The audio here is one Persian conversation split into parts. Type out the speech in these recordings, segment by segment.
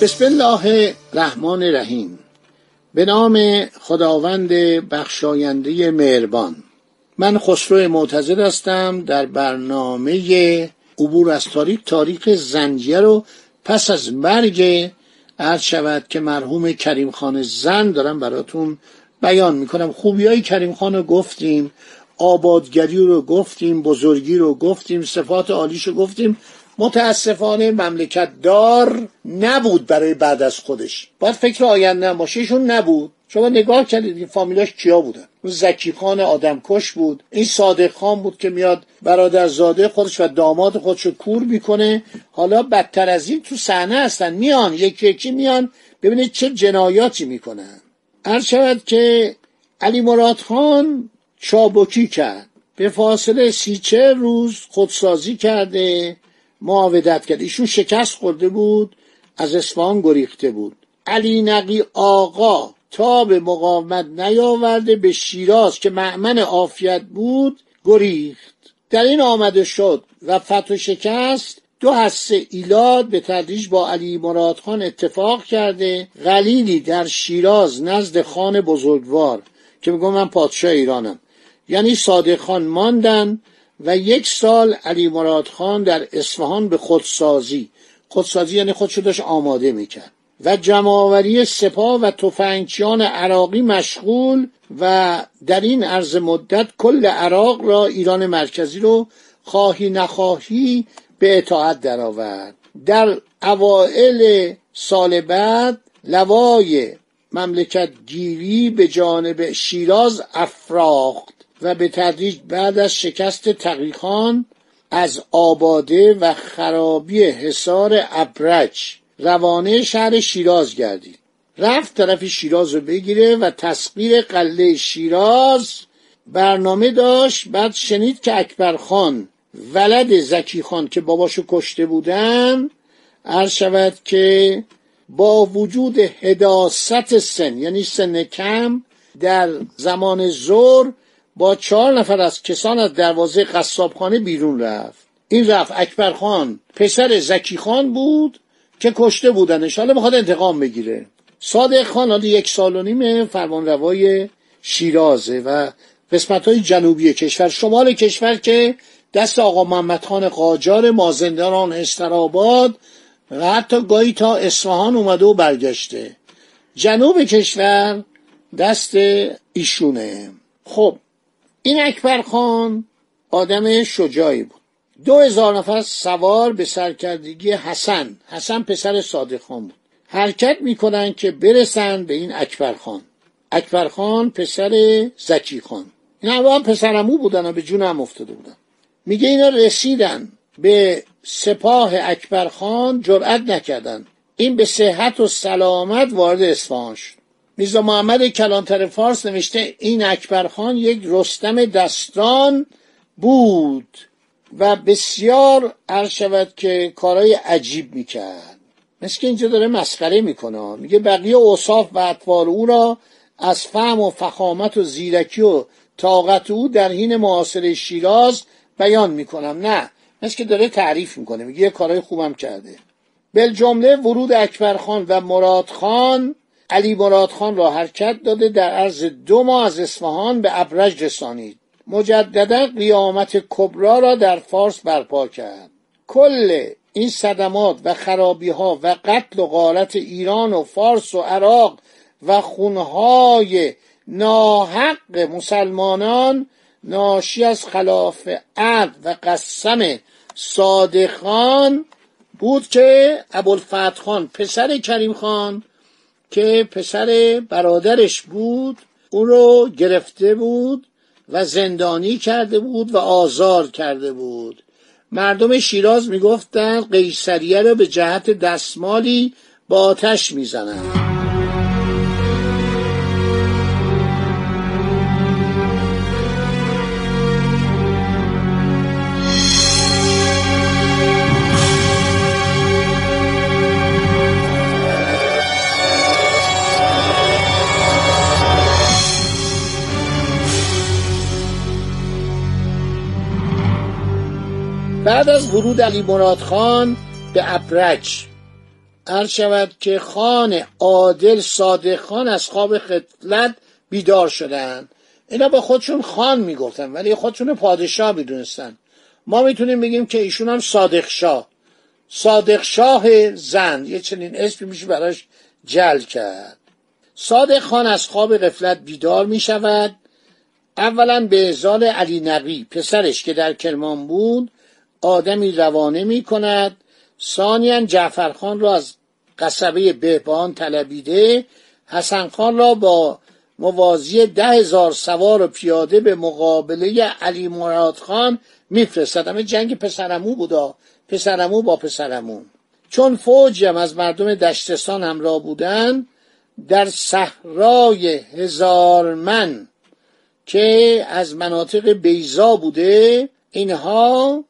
بسم الله الرحمن الرحیم. به نام خداوند بخشاینده مهربان. من خسرو معتزد هستم در برنامه عبور از تاریخ تاریخ زنجیه رو پس از مرگ عرض شود که مرحوم کریم خان زن دارم براتون بیان می‌کنم. خوبی های کریم خان رو گفتیم آبادگری رو گفتیم بزرگی رو گفتیم صفات عالیش رو گفتیم. متاسفانه مملکت دار نبود برای بعد از خودش. باید فکر آینده هم نبود. شما نگاه کردید این فامیلاش کیا بودن؟ اون زکی خان آدمکش بود. این صادق خان بود که میاد برادرزاده خودش و داماد خودش رو کور می‌کنه. حالا بدتر از این تو صحنه هستن. میان یکی یکی میان. ببینید چه جنایاتی می‌کنن. هر شود که علی مراد خان چابکی کرد. به فاصله سی چه روز خودسازی کرده. معاودت کرد. ایشون شکست خورده بود از اصفهان گریخته بود. علی نقی آقا تا به مقاومت نیاورده به شیراز که معمن عافیت بود گریخت. در این آمده شد و فتح شکست دو هسته ایلاد به تدریج با علی مراد خان اتفاق کرده. غلیلی در شیراز نزد خان بزرگوار که میگم من پادشاه ایرانم. یعنی صادق خان ماندن و یک سال علی مراد خان در اصفهان به خودسازی. خودسازی یعنی خودشو داشت آماده می‌کرد. و جمعآوری سپاه و تفنگچیان عراقی مشغول و در این عرض مدت کل عراق را ایران مرکزی رو خواهی نخواهی به اطاعت درآورد. در اوائل سال بعد لوای مملکت گیری به جانب شیراز افراخت. و به تدریج بعد از شکست تقیخان از آباده و خرابی حصار ابرج روانه شهر شیراز گردید. رفت طرف شیراز رو بگیره و تسخیر قله شیراز برنامه داشت. بعد شنید که اکبر خان ولد زکی خان که باباشو کشته بودن عرض شود که با وجود هداست سن یعنی سن کم در زمان زور با چهار نفر از کسان از دروازه قصابخانه بیرون رفت. این رفت اکبر خان پسر زکی خان بود که کشته بودنش. حالا می‌خواد انتقام بگیره. صادق خان حالا یک سال و نیم فرمانروای شیرازه و قسمت های جنوبی کشور. شمال کشور که دست آقا محمد خان قاجار مازندران استراباد و حتی گاهی تا اصفهان اومده و برگشته. جنوب کشور دست ایشونه. خب این اکبر خان آدم شجاعی بود. دو هزار نفر سوار به سرکردگی حسن. حسن پسر صادق خان بود. حرکت می‌کنن که برسن به این اکبر خان. اکبر خان پسر زکی خان. این هم پسرمو بودن و به جون هم افتاده بودن. میگه اینا رسیدن به سپاه اکبر خان جرأت نکردن. این به صحت و سلامت وارد اصفهان شد. میرزا محمد کلانتر فارس نوشته این اکبر خان یک رستم دستان بود و بسیار عرض شود که کارهای عجیب می‌کرد. مثل که اینجا داره مسخره می‌کنه. میگه بقیه اوصاف و اطوار او را از فهم و فخامت و زیرکی و طاقت او در حین معاصر شیراز بیان می‌کنم. نه مثل که داره تعریف می‌کنه. میگه یه کارهای خوبم کرده. جمله ورود اکبر خان و مراد خان علی مراد خان را حرکت داده در عرض دو ماه از اصفهان به ابرج رسانید. مجددا قیامت کبرا را در فارس برپا کرد. کل این صدمات و خرابی ها و قتل و غارت ایران و فارس و عراق و خونهای ناحق مسلمانان ناشی از خلاف عد و قسم صادقان بود که ابوالفتح خان پسر کریم خان که پسر برادرش بود او رو گرفته بود و زندانی کرده بود و آزار کرده بود. مردم شیراز می‌گفتن قیصریه رو به جهت دستمالی با آتش می‌زنند بعد از ورود علی مراد خان به ابرج عرض شود که خان عادل صادق خان از خواب خطلت بیدار شدن. اینا به خودشون خان می‌گفتن ولی خودشون پادشاه می‌دونستن. ما می‌تونیم بگیم که ایشون هم صادق شاه. صادق شاه زند یه چنین اسمی میشه براش جل کرد. صادق خان از خواب غفلت بیدار می شود اولا به ازال علی نقی پسرش که در کرمان بود آدمی روانه می کند ثانیا جعفرخان را از قصبه بهبان طلبیده. حسن خان را با موازی ده هزار سوار و پیاده به مقابله علی مراد خان میفرستد. همه جنگ پسرمو بودا. پسرمو با پسرمو چون فوجی هم از مردم دشتستان همراه بودن در صحرای هزار من که از مناطق بیزا بوده اینها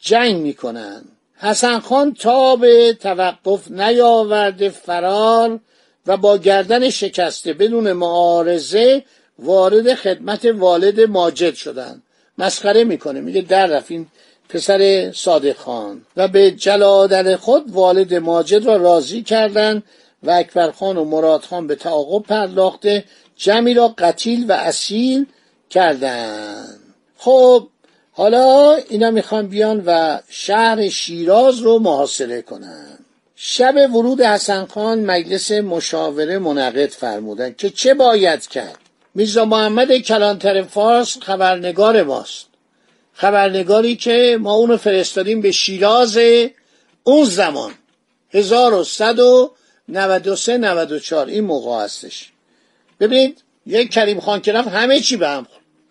جنگ می‌کنن. حسن خان تا به توقف نیاورده فرار و با گردن شکسته بدون معارضه وارد خدمت والد ماجد شدن. مسخره می‌کنه میگه در رفت این پسر صادق خان. و به جلادن خود والد ماجد را راضی کردند و اکبر خان و مراد خان به تعاقب پرداخته جمعی را قتیل و اصیل کردند خب حالا اینا می‌خوان بیان و شهر شیراز رو محاصره کنن. شب ورود حسن خان مجلس مشاوره منعقد فرمودن که چه باید کرد؟ میرزا محمد کلانتر فارس خبرنگار ماست. خبرنگاری که ما اونو فرستادیم به شیراز اون زمان. 1193 94 این موقع هستش. ببینید یک کریم خان که رفت همه چی به هم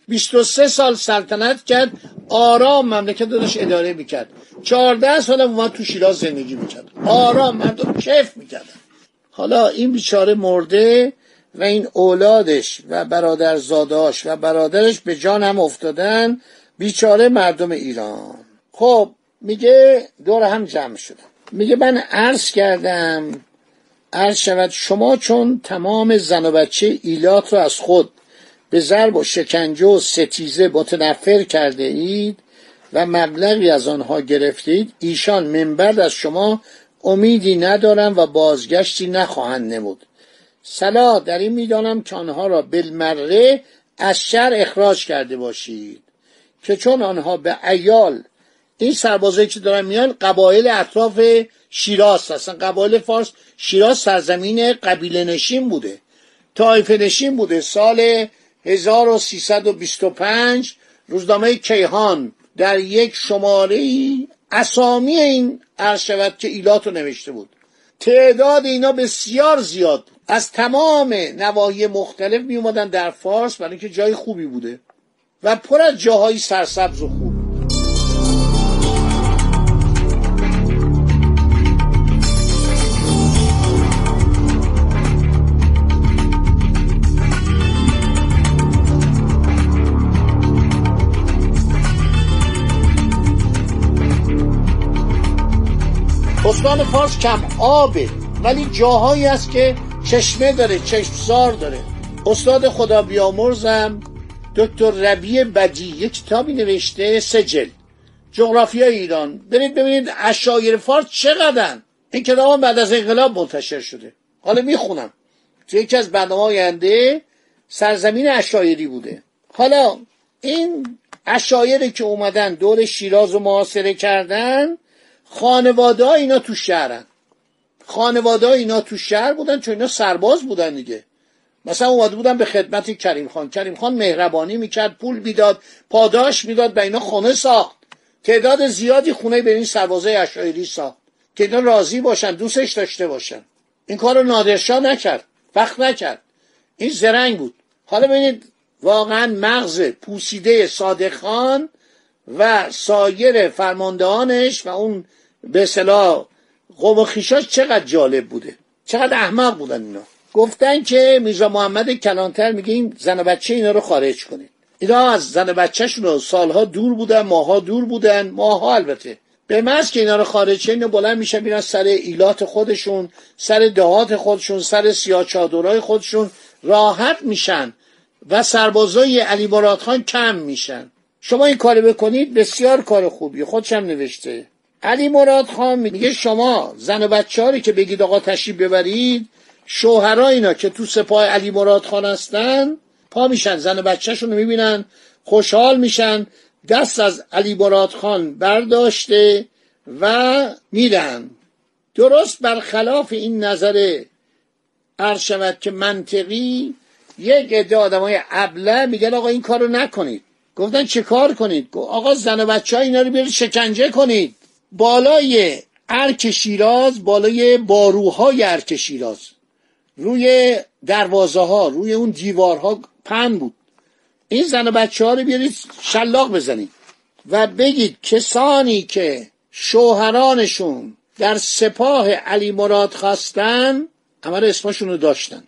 23 سال سلطنت کرد آرام مملکت داشت اداره می‌کرد. 14 سال اومد تو شیراز زندگی می‌کرد. آرام مردم کیف می‌کردن. حالا این بیچاره مرده و این اولادش و برادرزاداش و برادرش به جان هم افتادن بیچاره مردم ایران. خب میگه دور هم جمع شدن میگه من عرض کردم عرض شود شما چون تمام زن و بچه ایلات رو از خود به ضرب و شکنجه و ستیزه متنفر کرده اید و مبلغی از آنها گرفتید ایشان من از شما امیدی ندارم و بازگشتی نخواهند نمود. سلا در این می‌دانم که آنها را بالمره از شر اخراج کرده باشید که چون آنها به ایال این سربازایی که دارن میان قبایل اطراف شیراز هستن. قبایل فارس شیراز سرزمین قبیله نشین بوده طایفه نشین بوده. سال 1325 روزنامه کیهان در یک شماره ای اسامی این شود که ایلات رو نوشته بود. تعداد اینا بسیار زیاد. بود از تمام نواحی مختلف می اومدن در فارس برای اینکه جای خوبی بوده. و پر از جاهای سرسبز و خوب. استان فارس کم آبه. ولی جاهایی هست که چشمه داره چشمزار داره. استاد خدا بیامرزم دکتر ربی بدی یک کتابی نوشته سجل جغرافیای ایران. برید ببینید اشایر فارس چقدرن. این کتاب بعد از انقلاب منتشر شده. حالا می‌خونم. تو یکی از برنامه آینده سرزمین اشایری بوده. حالا این اشایری که اومدن دور شیراز رو محاصره کردن خانواده اینا تو شهرن. خانواده اینا تو شهر بودن چون اینا سرباز بودن دیگه. مثلا اومده بودن به خدمت کریم خان. کریم خان مهربانی می‌کرد پول می‌داد پاداش می‌داد به اینا خونه ساخت. تعداد زیادی خونه به این سربازه اشایری ساخت که اینا راضی باشن دوستش داشته باشن. این کار رو نادرشاه نکرد وقت نکرد. این زرنگ بود. حالا ببینید واقعا مغز پوسیده صادق خان و سایر فرماندهانش و اون به صلاح قوم خیشاش چقدر جالب بوده. چقدر احمق بودن اینا. گفتن که میرزا محمد کلانتر میگه این زن بچه اینا رو خارج کنید اینا از زن بچهشون سالها دور بودن ماها دور بودن ماها البته. به محض که اینا رو خارج اینو بلند میشن میرن سر ایلات خودشون سر دهات خودشون سر سیاه چادرهای خودشون راحت میشن و سربازای علی مراد خان کم میشن. شما این کار بکنید بسیار کار خوبی خودشم نوشته. علی مراد خان میگه شما زن و بچه که بگید آقا تشریف ببرید شوهرا اینا که تو سپاه علی مراد خان هستن پا میشن زن و بچهشون رو می‌بینن خوشحال میشن دست از علی مراد خان برداشته و میرن درست برخلاف این نظر عرض شود که منطقی یک عده آدمای ابله میگن آقا این کارو نکنید. گفتن چه کار کنید؟ آقا زن و بچه ها اینا رو بیارید شکنجه کنید. بالای ارک شیراز بالای باروهای ارک شیراز. روی دروازه ها روی اون دیوارها پن بود. این زن و بچه ها رو بیارید شلاق بزنید و بگید کسانی که شوهرانشون در سپاه علی مراد خواستن عمل اسمشون رو داشتن.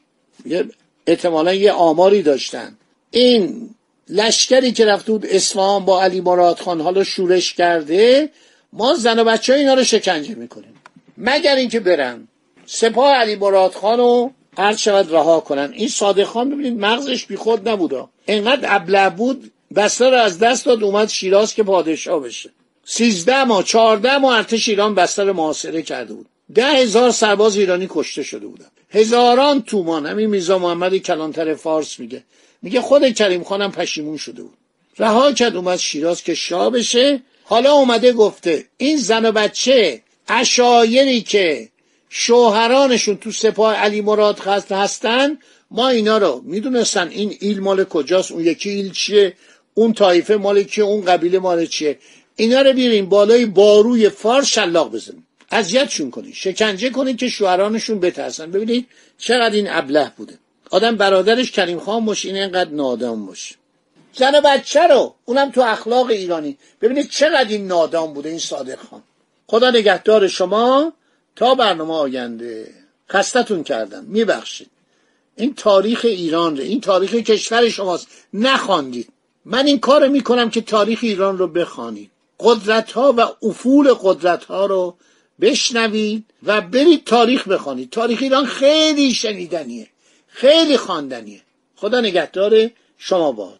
احتمالا یه آماری داشتن. این لشکری که رفته بود اصفهان با علی مراد خان حالا شورش کرده ما زن و بچه اینا رو شکنجه می‌کنیم. مگر اینکه برن. سپاه علی مراد خان رو عرض شود رها کنن. این صادق خان ببینید مغزش بیخود نبودا. انقدر ابله بود بسته رو از دست داد اومد شیراز که پادشاه بشه. سیزده ماه چهارده ماه ارتش ایران بسته رو محاصره کرده بود. ده هزار سرباز ایرانی کشته شده بودن. هزاران تومان. همین میزا محمد کلانتر فارس میگه. میگه خود کریم خانم پشیمون شده بود. رها کرد اومد شیراز که شاه بشه. حالا اومده گفته این زن و بچه اشایری که شوهرانشون تو سپاه علی مراد هستن ما اینا رو می‌دونستن این ایل مال کجاست اون یکی ایل چیه اون طایفه مال کیه اون قبیله مال چیه. اینا رو بیاریم بالای باروی فارس شلاق بزنیم اذیتشون کنید شکنجه کنید که شوهرانشون بترسن. ببینید چقدر این ابله بوده. آدم برادرش کریم خان باشه این اینقدر نادان باشه. زن و بچه رو اونم تو اخلاق ایرانی. ببینید چقدر این نادان بوده این صادق خان. خدا نگهدار شما. تا برنامه آینده. خستتون کردم. میبخشید. این تاریخ ایران رو این تاریخ کشور شماست. نخواندید. من این کار می‌کنم که تاریخ ایران رو بخوانید. قدرت ها و افول قدرت ها رو بشنوید و برید تاریخ بخوانید. تاریخ ایران خیلی شنیدنیه. خیلی خواندنیه. خدا نگهدار شما باد.